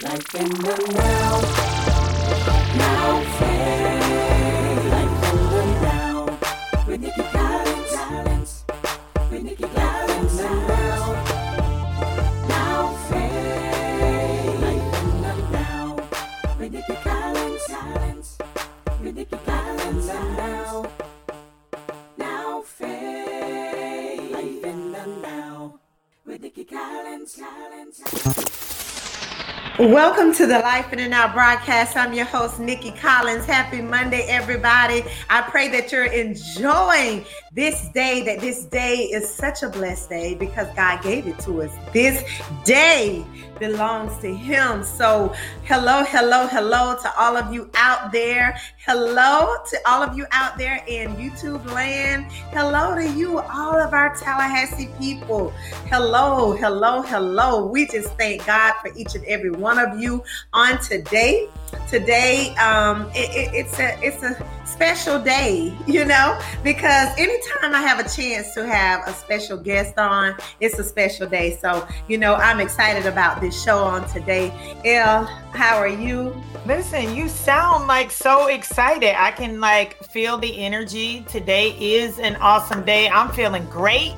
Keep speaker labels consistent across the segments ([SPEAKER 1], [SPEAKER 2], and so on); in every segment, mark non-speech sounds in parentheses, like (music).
[SPEAKER 1] Life in the now. Now phase. Life in the now. With Nikki Collins. With Nikki Collins now. Now phase. Life in the now. With Nikki Collins. With Nikki Collins now. Now phase. Life in the now. With Nikki Collins.
[SPEAKER 2] Welcome to the Life in the Now broadcast. I'm your host, Nikki Collins. Happy Monday, everybody. I pray that you're enjoying this day, that this day is such a blessed day because God gave it to us. This day belongs to Him. So, hello, hello, hello to all of you out there. Hello to all of you out there in YouTube land. Hello to you, all of our Tallahassee people. Hello, hello, hello. We just thank God for each and every one of you on today. Today, um, it, it, it's a it's a special day, (laughs) you know, because anytime I have a chance to have a special guest on, it's a special day. So, you know, I'm excited about this show on today. El, how are you?
[SPEAKER 3] Listen, you sound like so excited. I can like feel the energy. Today is an awesome day. I'm feeling great.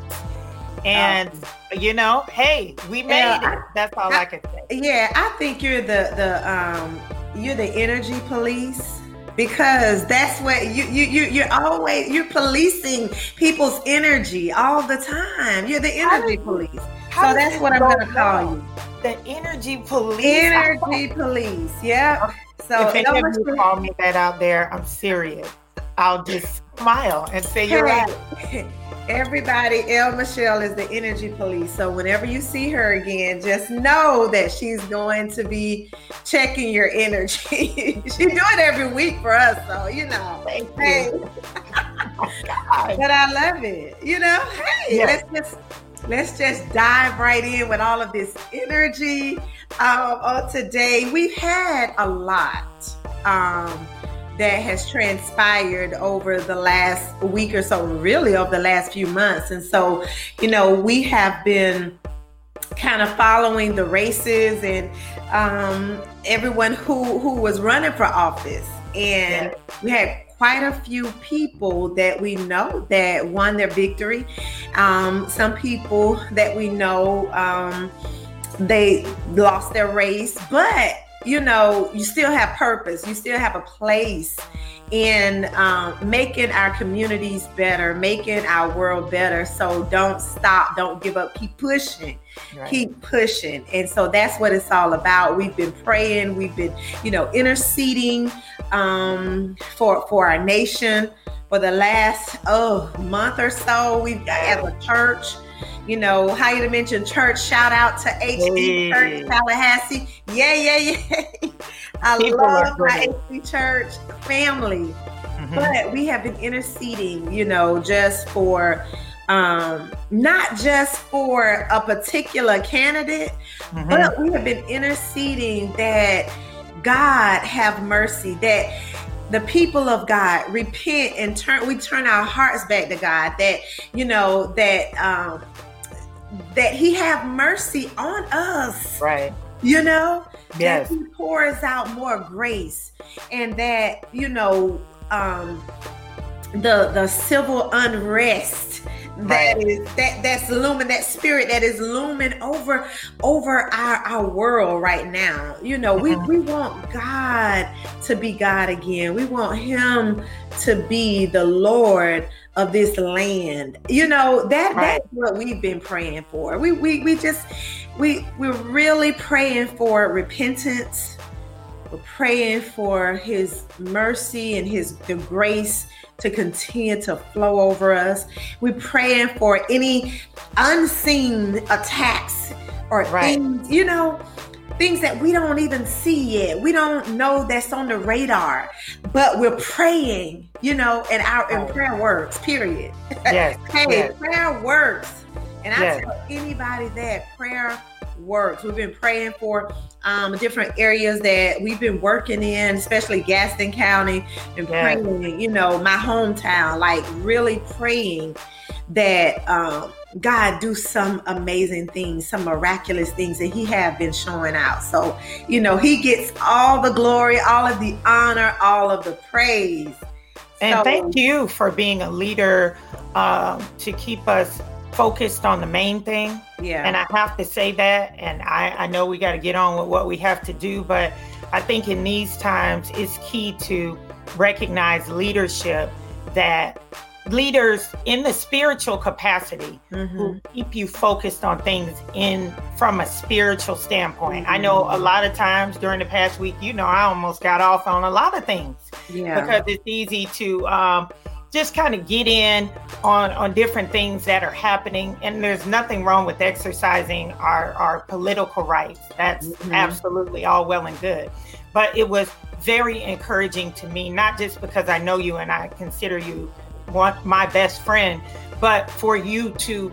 [SPEAKER 3] And you know, hey, we made
[SPEAKER 2] Yeah,
[SPEAKER 3] it. That's all I, can say.
[SPEAKER 2] Yeah, I think you're the the um you're the energy police because that's what you you you you're always you're policing people's energy all the time. You're the energy
[SPEAKER 3] does-
[SPEAKER 2] police.
[SPEAKER 3] how
[SPEAKER 2] So that's what I'm gonna call you.
[SPEAKER 3] The energy police.
[SPEAKER 2] Energy police. Yep. (laughs) So
[SPEAKER 3] if any
[SPEAKER 2] don't
[SPEAKER 3] of you call me that out there, I'm serious. I'll just smile and say you're right. (laughs)
[SPEAKER 2] Everybody, El Michelle is the energy police. So whenever you see her again, just know that she's going to be checking your energy. (laughs) she do it every week for us, so you know.
[SPEAKER 3] Thank you.
[SPEAKER 2] Hey,
[SPEAKER 3] Oh, (laughs)
[SPEAKER 2] but I love it. You know, hey,
[SPEAKER 3] Yes.
[SPEAKER 2] let's just let's just dive right in with all of this energy. Um, on today, we've had a lot um, that has transpired over the last week or so, really over the last few months, and so you know we have been kind of following the races and um, everyone who who was running for office, and we had quite a few people that we know that won their victory. Um, some people that we know um, they lost their race, but you know, you still have purpose. You still have a place in um, making our communities better, making our world better. So don't stop, don't give up, keep pushing
[SPEAKER 3] Right.
[SPEAKER 2] keep pushing and so that's what it's all about we've been praying we've been you know interceding um for for our nation for the last oh month or so we've as a church you know how you mentioned church shout out to hd
[SPEAKER 3] Hey.
[SPEAKER 2] church tallahassee yeah yeah yeah (laughs) i
[SPEAKER 3] People
[SPEAKER 2] love my hd church family
[SPEAKER 3] Mhm.
[SPEAKER 2] but we have been interceding you know just for um not just for a particular candidate
[SPEAKER 3] Mhm.
[SPEAKER 2] but we have been interceding that god have mercy that the people of god repent and turn we turn our hearts back to god that you know that um that he have mercy on us
[SPEAKER 3] Right.
[SPEAKER 2] you know
[SPEAKER 3] Yes.
[SPEAKER 2] that he pours out more grace and that you know um the the civil unrest that
[SPEAKER 3] Right.
[SPEAKER 2] is that that's looming that spirit that is looming over over our our world right now you know we
[SPEAKER 3] Mhm.
[SPEAKER 2] we want god to be god again we want him to be the lord of this land you know that
[SPEAKER 3] Right.
[SPEAKER 2] that's what we've been praying for we we we just we we're really praying for repentance we're praying for his mercy and his the grace to continue to flow over us we're praying for any unseen attacks or
[SPEAKER 3] Right.
[SPEAKER 2] things you know things that we don't even see yet we don't know that's on the radar but we're praying you know and our and
[SPEAKER 3] Right.
[SPEAKER 2] prayer works period
[SPEAKER 3] Yes. (laughs)
[SPEAKER 2] Hey,
[SPEAKER 3] yes.
[SPEAKER 2] prayer works. And I
[SPEAKER 3] Yes.
[SPEAKER 2] tell anybody that prayer works. We've been praying for um, different areas that we've been working in, especially Gadsden County, and
[SPEAKER 3] Yes.
[SPEAKER 2] praying, you know, my hometown, like really praying that um, God do some amazing things, some miraculous things that He have been showing out. So, you know, He gets all the glory, all of the honor, all of the praise.
[SPEAKER 3] And
[SPEAKER 2] So-
[SPEAKER 3] thank you for being a leader um, to keep us focused on the main thing.
[SPEAKER 2] Yeah.
[SPEAKER 3] And I have to say that. And I, I know we got to get on with what we have to do, but I think in these times it's key to recognize leadership that leaders in the spiritual capacity
[SPEAKER 2] Mhm.
[SPEAKER 3] who keep you focused on things in from a spiritual standpoint. I know a lot of times during the past week, you know, I almost got off on a lot of things
[SPEAKER 2] yeah.
[SPEAKER 3] because it's easy to um, just kind of get in on on different things that are happening and there's nothing wrong with exercising our our political rights. That's
[SPEAKER 2] Mhm.
[SPEAKER 3] absolutely all well and good. But it was very encouraging to me not just because i know you and i consider you one my best friend but for you to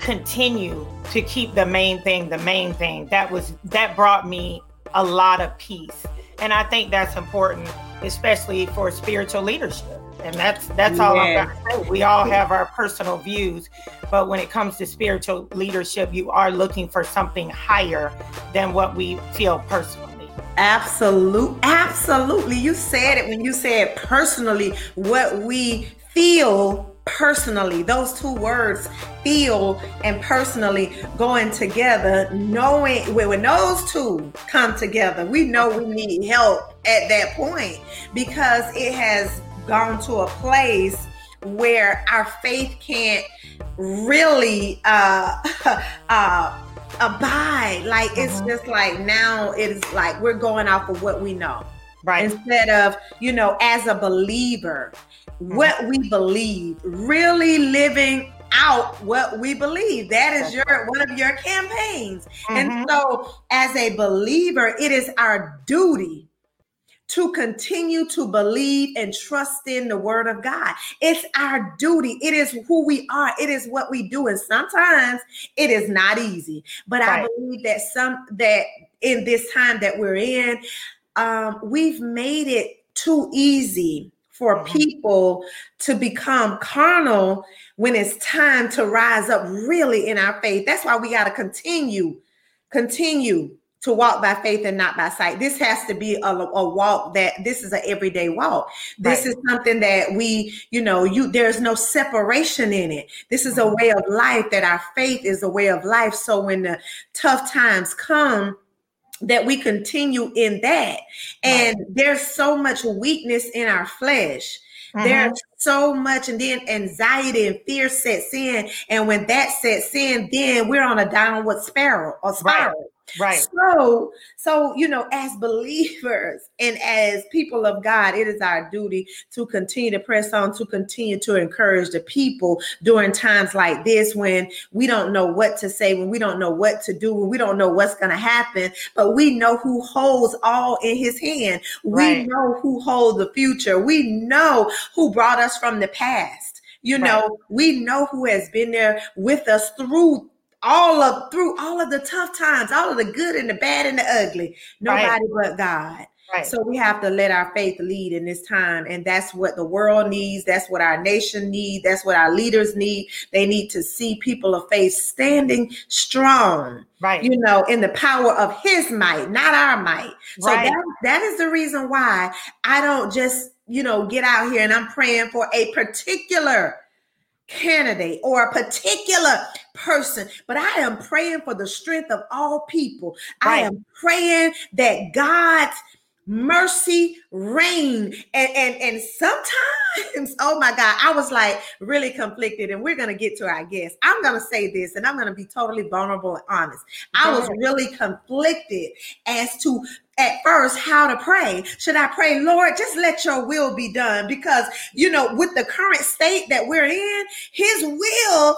[SPEAKER 3] continue to keep the main thing the main thing. That was that brought me a lot of peace. And i think that's important especially for spiritual leadership and that's that's all i'm gonna say we all have our personal views but when it comes to spiritual leadership you are looking for something higher than what we feel personally
[SPEAKER 2] Absolute, absolutely. You said it when you said personally what we feel personally. Those two words, feel and personally, going together. Knowing when those two come together, we know we need help at that point because it has gone to a place where our faith can't really uh (laughs) uh abide. Like it's
[SPEAKER 3] Mhm.
[SPEAKER 2] just like now it's like we're going off of what we know.
[SPEAKER 3] Right.
[SPEAKER 2] Instead of you know as a believer what we believe really living out what we believe. That is your one of your campaigns.
[SPEAKER 3] Mhm.
[SPEAKER 2] and so as a believer it is our duty to continue to believe and trust in the word of God. It's our duty. It is who we are. It is what we do. And sometimes it is not easy. But I believe that some that in this time that we're in, um, we've made it too easy for
[SPEAKER 3] Mhm.
[SPEAKER 2] people to become carnal when it's time to rise up really in our faith. That's why we got to continue, continue to walk by faith and not by sight. This has to be a, a walk that this is an everyday walk. This
[SPEAKER 3] Right.
[SPEAKER 2] is something that we, you know, you there's no separation in it. This is a
[SPEAKER 3] Mhm.
[SPEAKER 2] way of life that our faith is a way of life. So when the tough times come, that we continue in that. And there's so much weakness in our flesh.
[SPEAKER 3] Mhm.
[SPEAKER 2] There's so much, and then anxiety and fear sets in. And when that sets in, then we're on a downward spiral or spiral.
[SPEAKER 3] right
[SPEAKER 2] So, so you know, as believers and as people of God, it is our duty to continue to press on, to continue to encourage the people during times like this when we don't know what to say, when we don't know what to do, when we don't know what's going to happen, but we know who holds all in his hand. We
[SPEAKER 3] Right.
[SPEAKER 2] know who holds the future. We know who brought us from the past. You know, we know who has been there with us through all of through all of the tough times, all of the good and the bad and the ugly. Nobody but God.
[SPEAKER 3] right
[SPEAKER 2] So we have to let our faith lead in this time. And that's what the world needs. That's what our nation needs. That's what our leaders need. They need to see people of faith standing strong,
[SPEAKER 3] right
[SPEAKER 2] you know, in the power of his might, not our might. So
[SPEAKER 3] Right.
[SPEAKER 2] that, that is the reason why I don't just, you know, get out here and I'm praying for a particular candidate or a particular person, but I am praying for the strength of all people. I am praying that God's mercy reign. And and and sometimes (laughs) oh my god i was like really conflicted and we're gonna get to our guest i'm gonna say this and i'm gonna be totally vulnerable and honest. I was really conflicted as to at first how to pray should i pray lord just let your will be done because you know with the current state that we're in his will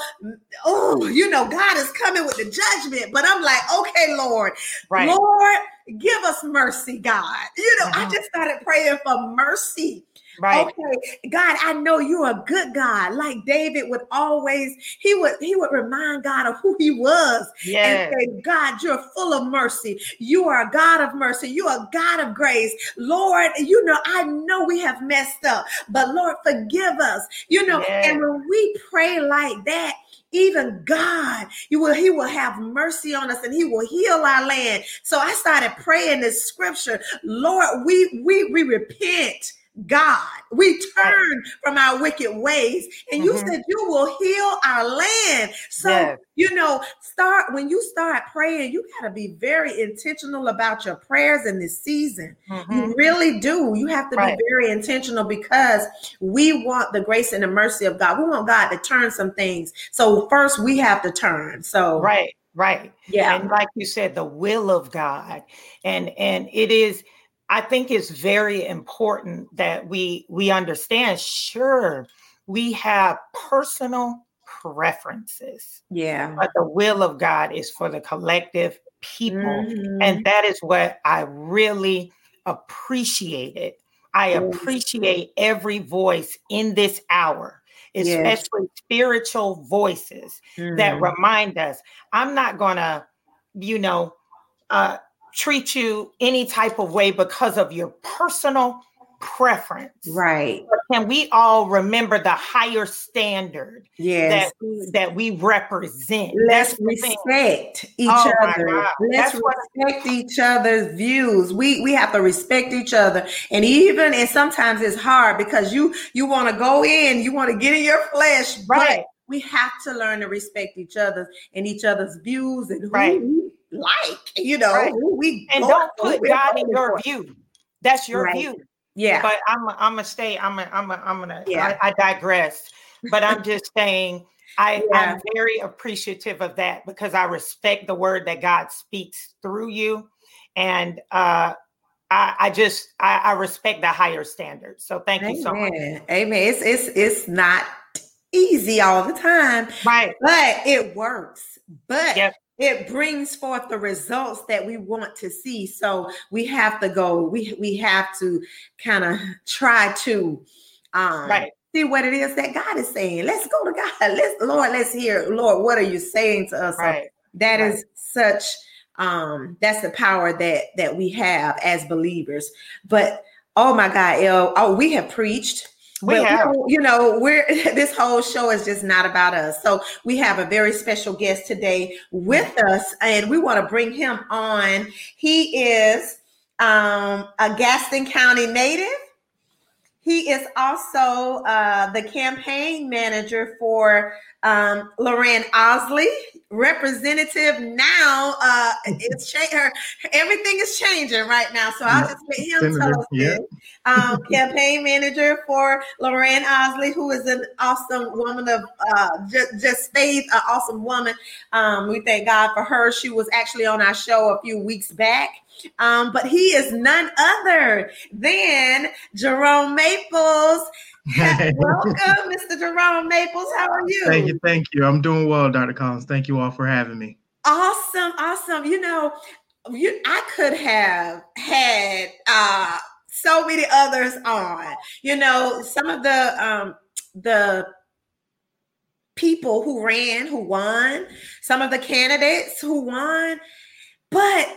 [SPEAKER 2] oh you know god is coming with the judgment but i'm like okay lord
[SPEAKER 3] right
[SPEAKER 2] Lord, give us mercy, God. You know, I
[SPEAKER 3] Mhm.
[SPEAKER 2] just started praying for mercy
[SPEAKER 3] Right.
[SPEAKER 2] Okay, God, I know you're a good God. Like David would always, he would he would remind God of who he was
[SPEAKER 3] Yes.
[SPEAKER 2] and say, God, you're full of mercy. You are a God of mercy. You are a God of grace. Lord, you know, I know we have messed up, but Lord, forgive us. You know,
[SPEAKER 3] Yes.
[SPEAKER 2] and when we pray like that, even God, you will, He will have mercy on us and He will heal our land. So I started praying this scripture. Lord, we we we repent. God, we turn from our wicked ways, and you
[SPEAKER 3] Mhm.
[SPEAKER 2] said you will heal our land. So
[SPEAKER 3] Yes.
[SPEAKER 2] you know, start when you start praying, you got to be very intentional about your prayers in this season.
[SPEAKER 3] Mhm.
[SPEAKER 2] You really do. You have to
[SPEAKER 3] Right.
[SPEAKER 2] be very intentional because we want the grace and the mercy of God. We want God to turn some things. So first we have to turn. So
[SPEAKER 3] Right. Right.
[SPEAKER 2] yeah.
[SPEAKER 3] and like you said the will of god and and it is i think it's very important that we we understand sure we have personal preferences
[SPEAKER 2] yeah.
[SPEAKER 3] but the will of god is for the collective people
[SPEAKER 2] Mhm.
[SPEAKER 3] and that is what i really appreciated i appreciate every voice in this hour
[SPEAKER 2] Yes.
[SPEAKER 3] especially spiritual voices that
[SPEAKER 2] Mhm.
[SPEAKER 3] remind us i'm not gonna you know uh treat you any type of way because of your personal preference
[SPEAKER 2] right.
[SPEAKER 3] But can we all remember the higher standard
[SPEAKER 2] Yes.
[SPEAKER 3] that we, that we represent
[SPEAKER 2] Let's
[SPEAKER 3] That's the thing.
[SPEAKER 2] respect each
[SPEAKER 3] Oh
[SPEAKER 2] other. Let's
[SPEAKER 3] That's
[SPEAKER 2] respect each other's views. We we have to respect each other. And even and sometimes it's hard because you you want to go in, you want to get in your flesh, but
[SPEAKER 3] right
[SPEAKER 2] we have to learn to respect each other and each other's views and who
[SPEAKER 3] Right.
[SPEAKER 2] Like, you know,
[SPEAKER 3] Right.
[SPEAKER 2] we
[SPEAKER 3] and don't put god in your view that's your
[SPEAKER 2] Right.
[SPEAKER 3] view
[SPEAKER 2] Yeah.
[SPEAKER 3] but I'm I'm gonna stay. I'm gonna I'm gonna I'm gonna.
[SPEAKER 2] Yeah.
[SPEAKER 3] I, I digress. But I'm just saying. I,
[SPEAKER 2] Yeah.
[SPEAKER 3] I'm very appreciative of that because I respect the word that God speaks through you, and uh, I, I just I, I respect the higher standards. So thank you so much.
[SPEAKER 2] Amen. Amen. It's it's it's not easy all the time,
[SPEAKER 3] Right.
[SPEAKER 2] but it works. But
[SPEAKER 3] Yep.
[SPEAKER 2] It brings forth the results that we want to see. So we have to go, we we have to kind of try to um
[SPEAKER 3] Right.
[SPEAKER 2] see what it is that God is saying. Let's go to God. (laughs) Let's Lord, let's hear, Lord, what are you saying to us? So
[SPEAKER 3] Right.
[SPEAKER 2] that
[SPEAKER 3] Right.
[SPEAKER 2] is such um that's the power that that we have as believers. But oh my God, El, oh, we have preached.
[SPEAKER 3] We
[SPEAKER 2] But
[SPEAKER 3] have.
[SPEAKER 2] you know, we're (laughs) this whole show is just not about us. So we have a very special guest today with us, and we want to bring him on. He is um, a Gadsden County native. He is also uh, the campaign manager for um, Loranne Ausley, representative now. Uh, it's cha- her, everything is changing right now. So I'll just let him tell us.
[SPEAKER 4] yeah.
[SPEAKER 2] Um, (laughs) campaign manager for Loranne Ausley, who is an awesome woman of uh, just, just faith, an awesome woman. Um, we thank God for her. She was actually on our show a few weeks back. Um, but he is none other than Jerome Maples. (laughs) Welcome, Mr. Jerome Maples. How are you?
[SPEAKER 4] Thank you, thank you. I'm doing well, Dr. Collins. Thank you all for having me.
[SPEAKER 2] Awesome, awesome. You know, you I could have had uh so many others on. You know, some of the um the people who ran, who won, some of the candidates who won, but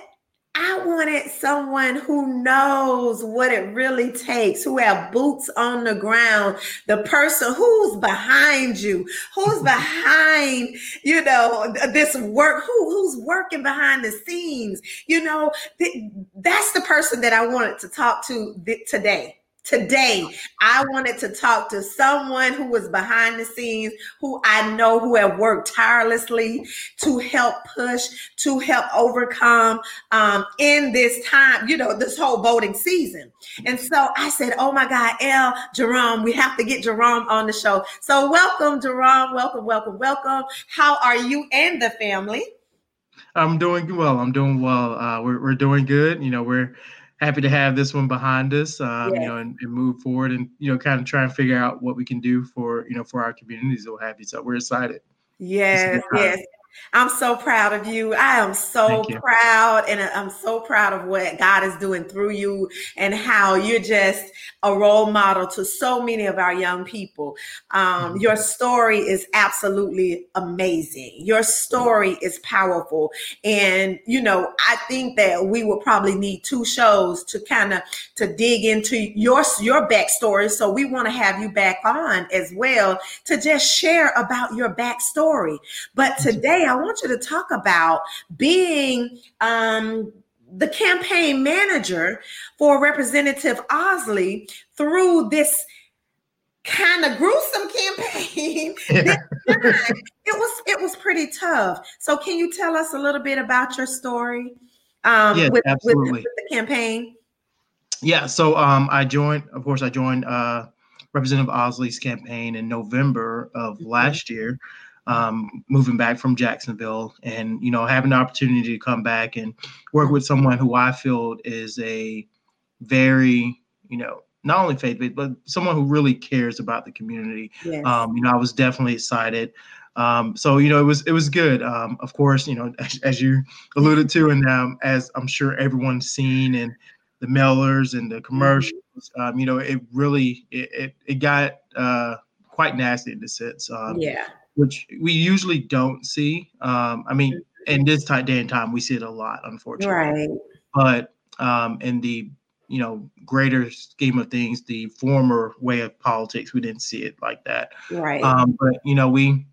[SPEAKER 2] I wanted someone who knows what it really takes, who have boots on the ground, the person who's behind you, who's mm-hmm. behind, you know, this work, who, who's working behind the scenes. You know, th- that's the person that I wanted to talk to th- today. Today, I wanted to talk to someone who was behind the scenes, who I know who have worked tirelessly to help push, to help overcome um, in this time, you know, this whole voting season. And so I said, Oh my God, El, Jerome, we have to get Jerome on the show. So welcome, Jerome. Welcome, welcome, welcome. How are you and the family?
[SPEAKER 4] I'm doing well. I'm doing well. Uh, we're, we're doing good. You know, we're happy to have this one behind us, um,
[SPEAKER 2] Yes.
[SPEAKER 4] you know, and, and move forward and, you know, kind of try and figure out what we can do for, you know, for our communities or what have you. So we're excited.
[SPEAKER 2] Yes, yes. I'm so proud of you. I am so proud, and I'm so proud of what God is doing through you and how you're just a role model to so many of our young people. Um, mm-hmm. Your story is absolutely amazing. Your story is powerful, and you know I think that we will probably need two shows to kind of to dig into your your backstory. So we want to have you back on as well to just share about your backstory. But today I want you to talk about being um, the campaign manager for Representative Ausley through this kind of gruesome campaign. (laughs) it was it was pretty tough. So can you tell us a little bit about your story
[SPEAKER 4] um, yes, with, absolutely. With,
[SPEAKER 2] with, the campaign?
[SPEAKER 4] Yeah, so um, I joined, of course, I joined uh, Representative Ausley's campaign in November of mm-hmm. last year um, moving back from Jacksonville and, you know, having the opportunity to come back and work with someone who I feel is a very, you know, not only faith, but someone who really cares about the community. Yes. Um, you know, I was definitely excited. Um, so you know, it was it was good. Um, of course, you know, (laughs) as, as you alluded to, and um, as I'm sure everyone's seen in the mailers and the mm-hmm. commercials, um, you know, it really it it, it got uh, quite nasty in the sense.
[SPEAKER 2] Um, yeah
[SPEAKER 4] which we usually don't see. Um, I mean, in this time, day and time, we see it a lot, unfortunately.
[SPEAKER 2] Right.
[SPEAKER 4] But um, in the you know greater scheme of things, the former way of politics, we didn't see it like that.
[SPEAKER 2] Right.
[SPEAKER 4] Um, but you know, we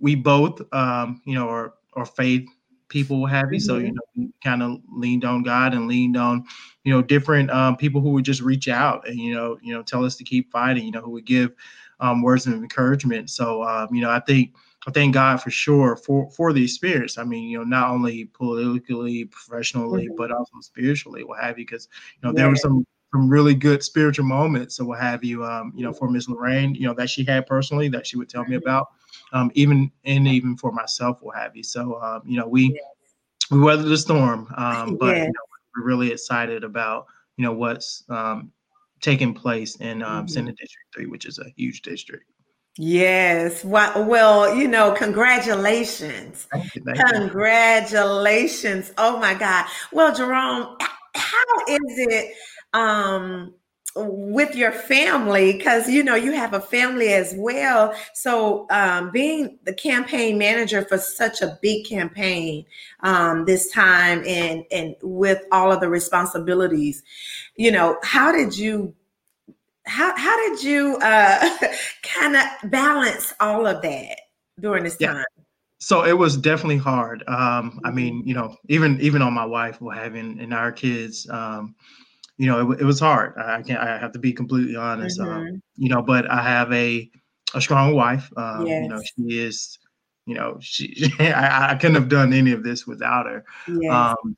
[SPEAKER 4] we both um, you know are are faith people have you. Mm-hmm. So you mm-hmm. know, we kind of leaned on God and leaned on you know different um, people who would just reach out and you know you know tell us to keep fighting. You know, who would give um, words of encouragement. So um, you know, I think I thank God for sure for for the experience. I mean, you know, not only politically, professionally, mm-hmm. but also spiritually, what have you? Because you know, yeah. there were some some really good spiritual moments, so what have you. Um, you know, for Miss Loranne, you know, that she had personally that she would tell me mm-hmm. about. Um, even and even for myself, what have you. So um, you know, we we weathered the storm, um, (laughs) but you know, we're really excited about you know what's um, taking place in um, mm-hmm. Senate District 3, which is a huge district.
[SPEAKER 2] Yes. Well, you know, congratulations.
[SPEAKER 4] Thank you, thank
[SPEAKER 2] congratulations. You. Oh my God. Well, Jerome, how is it um with your family because you know you have a family as well. So um, being the campaign manager for such a big campaign um, this time and and with all of the responsibilities you know how did you how how did you uh, (laughs) kind of balance all of that during this yeah. time?
[SPEAKER 4] So it was definitely hard. Um, i mean you know even even on my wife having and our kids um, you know, it, it was hard. I can't. I have to be completely honest. Um, mm-hmm. Um, you know, but I have a a strong wife. Um, yes. You know, she is. You know, she. I, I couldn't have done any of this without her. Yes. Um,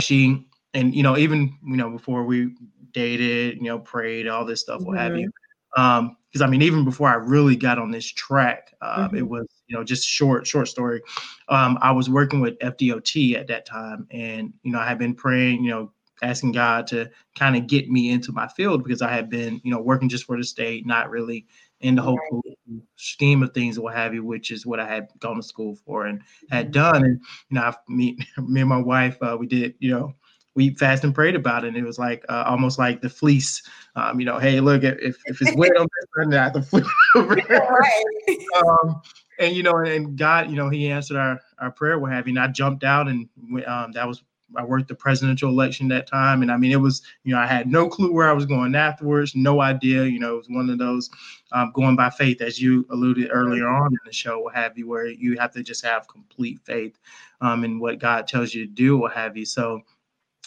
[SPEAKER 4] she and you know even you know before we dated, you know, prayed, all this stuff, mm-hmm. what have you. Mm-hmm. Um, because I mean, even before I really got on this track, um, mm-hmm. it was you know just short short story. Um, I was working with FDOT at that time, and you know I had been praying, you know, asking God to kind of get me into my field because I had been, you know, working just for the state, not really in the whole scheme of things, what have you, which is what I had gone to school for and had mm-hmm. done. And you know, I, me, (laughs) me and my wife, uh, we did, you know, we fast and prayed about it. And it was like uh, almost like the fleece. Um, you know, hey, look, if, if it's wet on this, then I have to (laughs) flip over. (laughs) um, and you know, and God, you know, He answered our our prayer, what have you. And I jumped out, and um, that was I worked the presidential election that time, and I mean, it was you know I had no clue where I was going afterwards, no idea. You know, it was one of those um, going by faith, as you alluded earlier on in the show, what have you, where you have to just have complete faith um, in what God tells you to do, what have you. So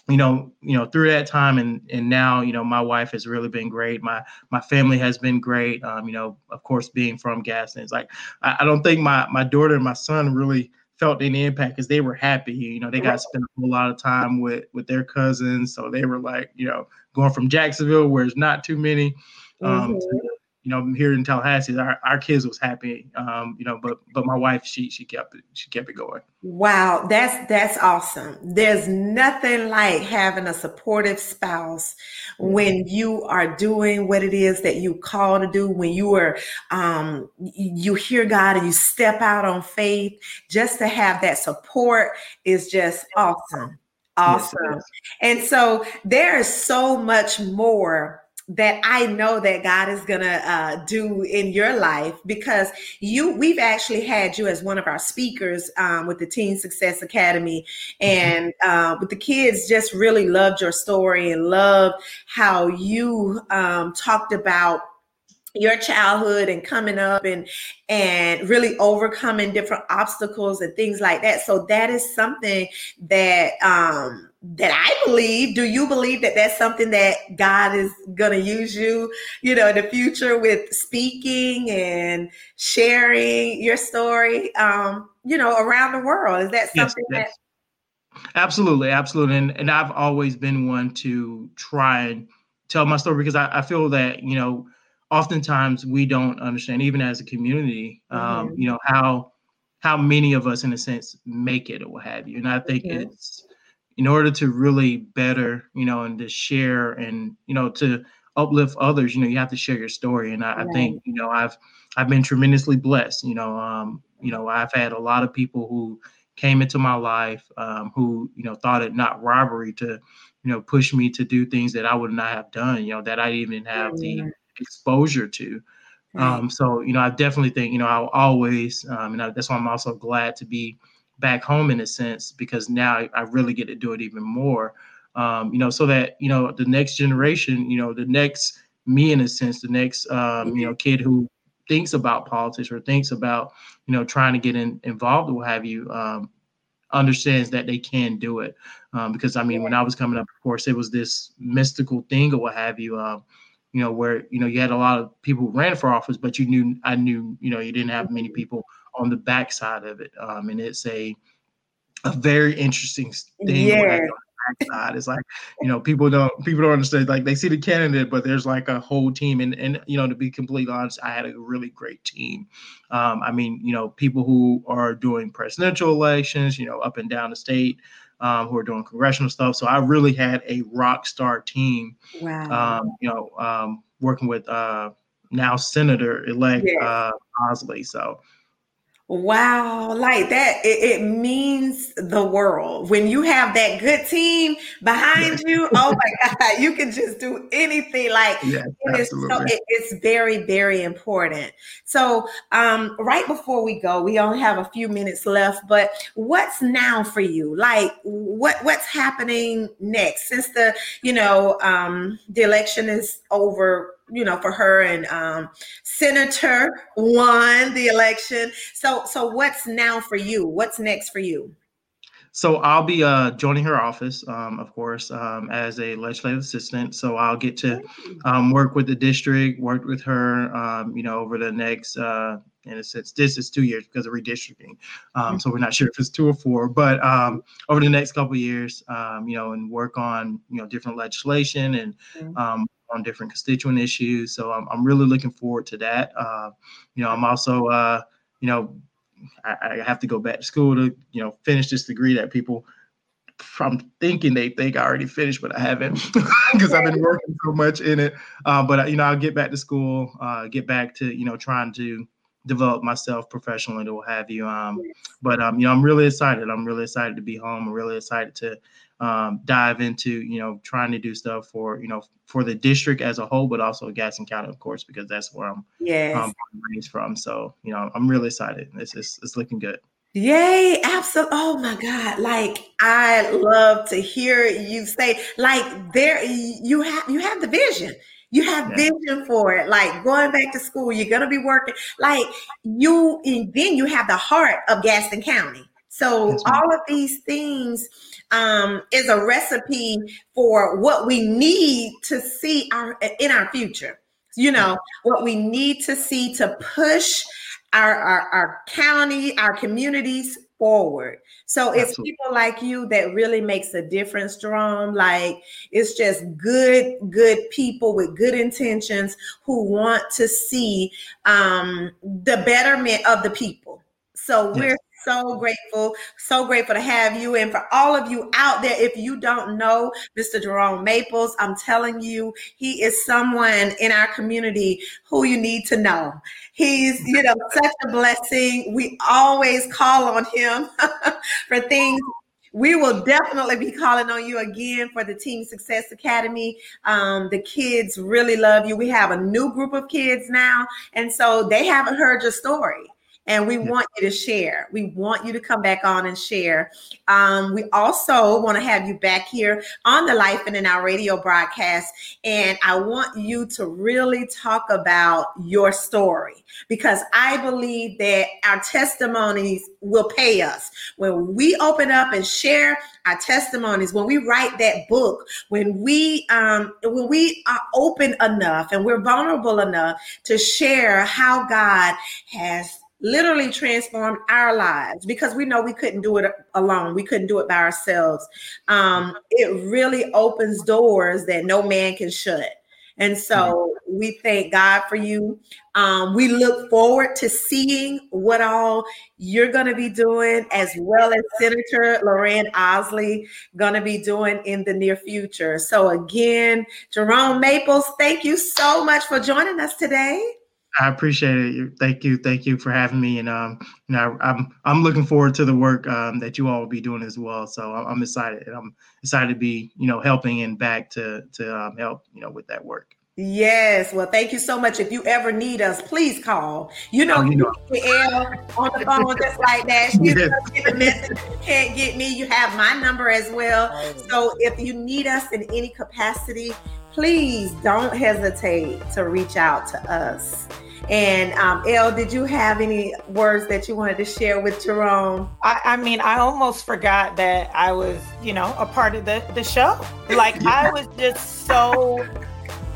[SPEAKER 4] you know, you know, through that time and and now, you know, my wife has really been great. My my family has been great. Um, you know, of course, being from Gadsden, it's like I, I don't think my my daughter and my son really felt any impact because they were happy. You know, they got to spend a whole lot of time with with their cousins, so they were like, you know, going from Jacksonville, where there's not too many, um, mm-hmm. to, you know, here in Tallahassee, our, our kids was happy. Um, you know, but but my wife, she she kept it, she kept it going.
[SPEAKER 2] Wow, that's that's awesome. There's nothing like having a supportive spouse when you are doing what it is that you call to do, when you are um you hear God and you step out on faith, just to have that support is just awesome. Awesome. Yes, and so there is so much more that I know that God is gonna uh, do in your life because you we've actually had you as one of our speakers um, with the Teen Success Academy, mm-hmm. and uh, with the kids just really loved your story and loved how you um, talked about your childhood and coming up and and really overcoming different obstacles and things like that so that is something that um that I believe. Do you believe that that's something that God is going to use you, you know, in the future with speaking and sharing your story, um, you know, around the world? Is that something yes, yes.
[SPEAKER 4] that? Absolutely, absolutely, and and I've always been one to try and tell my story because I, I feel that you know oftentimes we don't understand, even as a community, um, mm-hmm. you know, how how many of us, in a sense, make it or what have you. And I think mm-hmm. it's in order to really better, you know, and to share and you know to uplift others, you know, you have to share your story. And I, right. I think you know I've I've been tremendously blessed. You know, um, you know, I've had a lot of people who came into my life um, who you know thought it not robbery to you know push me to do things that I would not have done. You know, that I didn't even have the exposure to. Um, so, you know, I definitely think, you know, I'll always, um, and I, that's why I'm also glad to be back home in a sense, because now I, really get to do it even more, um, you know, so that, you know, the next generation, you know, the next me in a sense, the next, um, you know, kid who thinks about politics or thinks about, you know, trying to get in, involved or what have you, um, understands that they can do it. Um, because I mean, when I was coming up, of course, it was this mystical thing or what have you. Um, you know, where you know you had a lot of people who ran for office, but you knew I knew you know you didn't have many people on the backside of it, um, and it's a a very interesting thing. Yeah. Side. It's like you know people don't people don't understand like they see the candidate, but there's like a whole team. And and you know to be completely honest, I had a really great team. Um, I mean you know people who are doing presidential elections, you know up and down the state, um, who are doing congressional stuff. So I really had a rock star team. Wow. Um, you know, um, working with uh, now Senator elect yes. uh, Ausley. So
[SPEAKER 2] Wow, like that, it, it, means the world. When you have that good team behind you, oh my (laughs) God, you can just do anything. Like yes, it is so, it, it's very, very important. So, um, right before we go, we only have a few minutes left, but what's now for you? Like what what's happening next since the, you know, um, the election is over you know, for her and um, Senator won the election. So, so what's now for you? What's next for you?
[SPEAKER 4] So I'll be uh, joining her office, um, of course, um, as a legislative assistant. So I'll get to um, work with the district, work with her, um, you know, over the next, uh, in a sense, this is two years because of redistricting. Um, so we're not sure if it's two or four, but um, over the next couple years, you know, and work on, you know, different legislation and on different constituent issues. So I'm, I'm really looking forward to that. Uh, you know, I'm also, uh, you know, I, I, have to go back to school to, you know, finish this degree that people, I'm thinking they think I already finished, but I haven't (laughs) because I've been working so much in it. Uh, but, you know, I'll get back to school, uh, get back to, you know, trying to develop myself professionally or what have you. Um, but, um, you know, I'm really excited. I'm really excited to be home. I'm really excited to, um, dive into you know trying to do stuff for you know for the district as a whole, but also Gadsden County, of course, because that's where I'm yes. um, raised from. So you know I'm really excited. It's it's, it's looking good.
[SPEAKER 2] Yay, absolutely. Oh my God. Like I love to hear you say like there you have you have the vision. You have yeah. vision for it. Like going back to school, you're gonna be working. Like you and then you have the heart of Gadsden County. So all of these things um, is a recipe for what we need to see our in our future. You know what we need to see to push our, our, our county, our communities forward. So it's
[SPEAKER 4] Absolutely.
[SPEAKER 2] people like you that really makes a difference, Jerome. Like it's just good, good people with good intentions who want to see um, the betterment of the people. So
[SPEAKER 4] Yes.
[SPEAKER 2] we're so grateful, so grateful to have you. And for all of you out there, if you don't know Mr. Jerome Maples, I'm telling you, he is someone in our community who you need to know. He's, you know, such a blessing. We always call on him (laughs) for things. We will definitely be calling on you again for the Teen Success Academy. Um, the kids really love you. We have a new group of kids now, and so they haven't heard your story. And we want you to share. We want you to come back on and share. Um, we also want to have you back here on the Life in the Now radio broadcast. And I want you to really talk about your story because I believe that our testimonies will pay us. When we open up and share our testimonies, when we write that book, when we um, when we are open enough and we're vulnerable enough to share how God has literally transformed our lives because we know we couldn't do it alone. We couldn't do it by ourselves. Um, it really opens doors that no man can shut. And so we thank God for you. Um, we look forward to seeing what all you're going to be doing, as well as Senator Loranne Ausley going to be doing in the near future. So again, Jerome Maples, thank you so much for joining us today.
[SPEAKER 4] I appreciate it. Thank you, thank you for having me. And um, you know, I'm I'm looking forward to the work um, that you all will be doing as well. So I'm, I'm excited. I'm excited to be you know helping and back to to um, help you know with that work.
[SPEAKER 2] Yes, well, thank you so much. If you ever need us, please call. You know,
[SPEAKER 4] Oh, you
[SPEAKER 2] you
[SPEAKER 4] know.
[SPEAKER 2] Elle on the phone just like that. (laughs) She's
[SPEAKER 4] Yes.
[SPEAKER 2] get a message. You can't get me. You have my number as well. So if you need us in any capacity, please don't hesitate to reach out to us. And um, Elle, did you have any words that you wanted to share with Jerome?
[SPEAKER 3] I, I mean, I almost forgot that I was, you know, a part of the, the show. Like I (laughs) was just so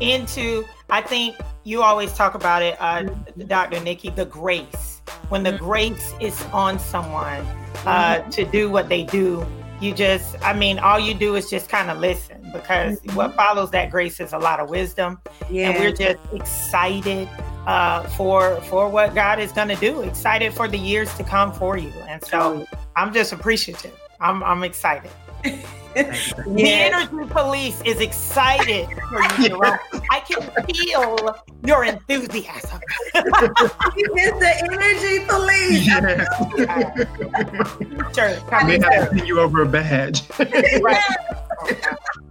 [SPEAKER 3] into, I think you always talk about it, uh, Dr. Nikki, the grace. When the grace is on someone uh, to do what they do, you just, I mean, all you do is just kind of listen because
[SPEAKER 2] Mhm.
[SPEAKER 3] what follows that grace is a lot of wisdom.
[SPEAKER 2] Yeah,
[SPEAKER 3] and we're just excited uh, for for what God is going to do. Excited for the years to come for you, and so I'm just appreciative. I'm I'm excited. (laughs) The
[SPEAKER 2] Yes.
[SPEAKER 3] energy police is excited for you, Jerome. (laughs) I can feel your enthusiasm.
[SPEAKER 2] He is the energy police.
[SPEAKER 4] Yeah.
[SPEAKER 3] Sure,
[SPEAKER 4] I may have to send you over a badge.
[SPEAKER 3] Right. (laughs)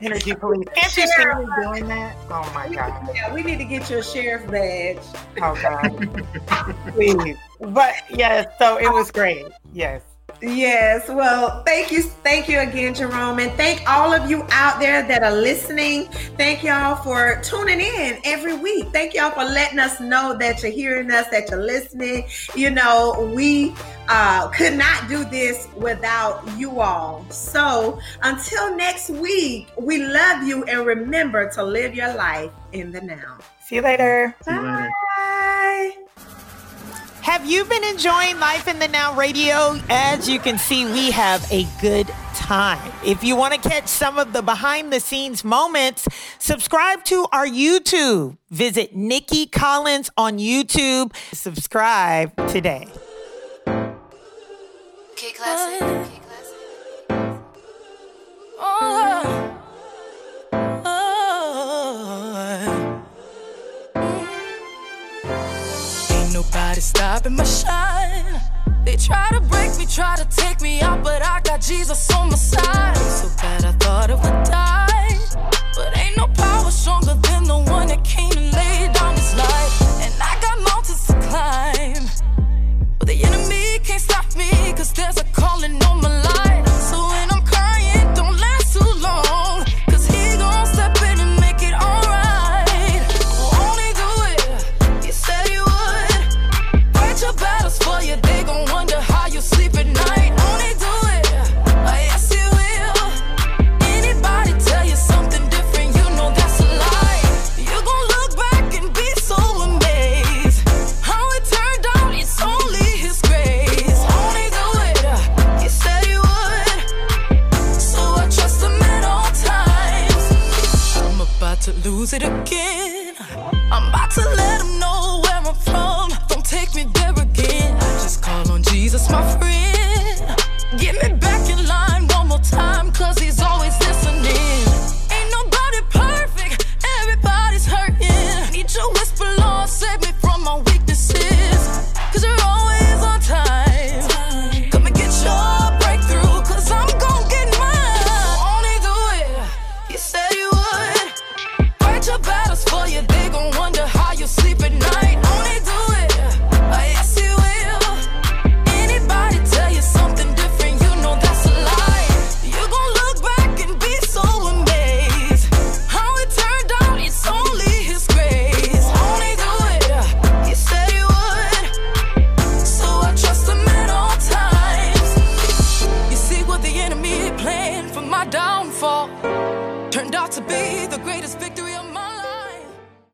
[SPEAKER 3] Energy police. Can't you see me doing that? Oh my god.
[SPEAKER 2] Yeah, we need to get you a sheriff's badge.
[SPEAKER 3] Oh god. (laughs) Please. But yes, so it was great. Yes.
[SPEAKER 2] Yes, well, thank you, thank you again, Jerome, and thank all of you out there that are listening. Thank y'all for tuning in every week. Thank y'all for letting us know that you're hearing us, that you're listening. You know, we uh, could not do this without you all. So until next week, we love you and remember to live your life in the now.
[SPEAKER 3] See you later.
[SPEAKER 4] See you later.
[SPEAKER 2] Bye.
[SPEAKER 3] Have you been enjoying Life in the Now radio? As you can see, we have a good time. If you want to catch some of the behind the scenes moments, subscribe to our YouTube. Visit Nikki Collins on YouTube. Subscribe today.
[SPEAKER 5] K classic. K classic. Oh, stopping my shine. They try to break me, try to take me out, but I got Jesus on my friend. Get me back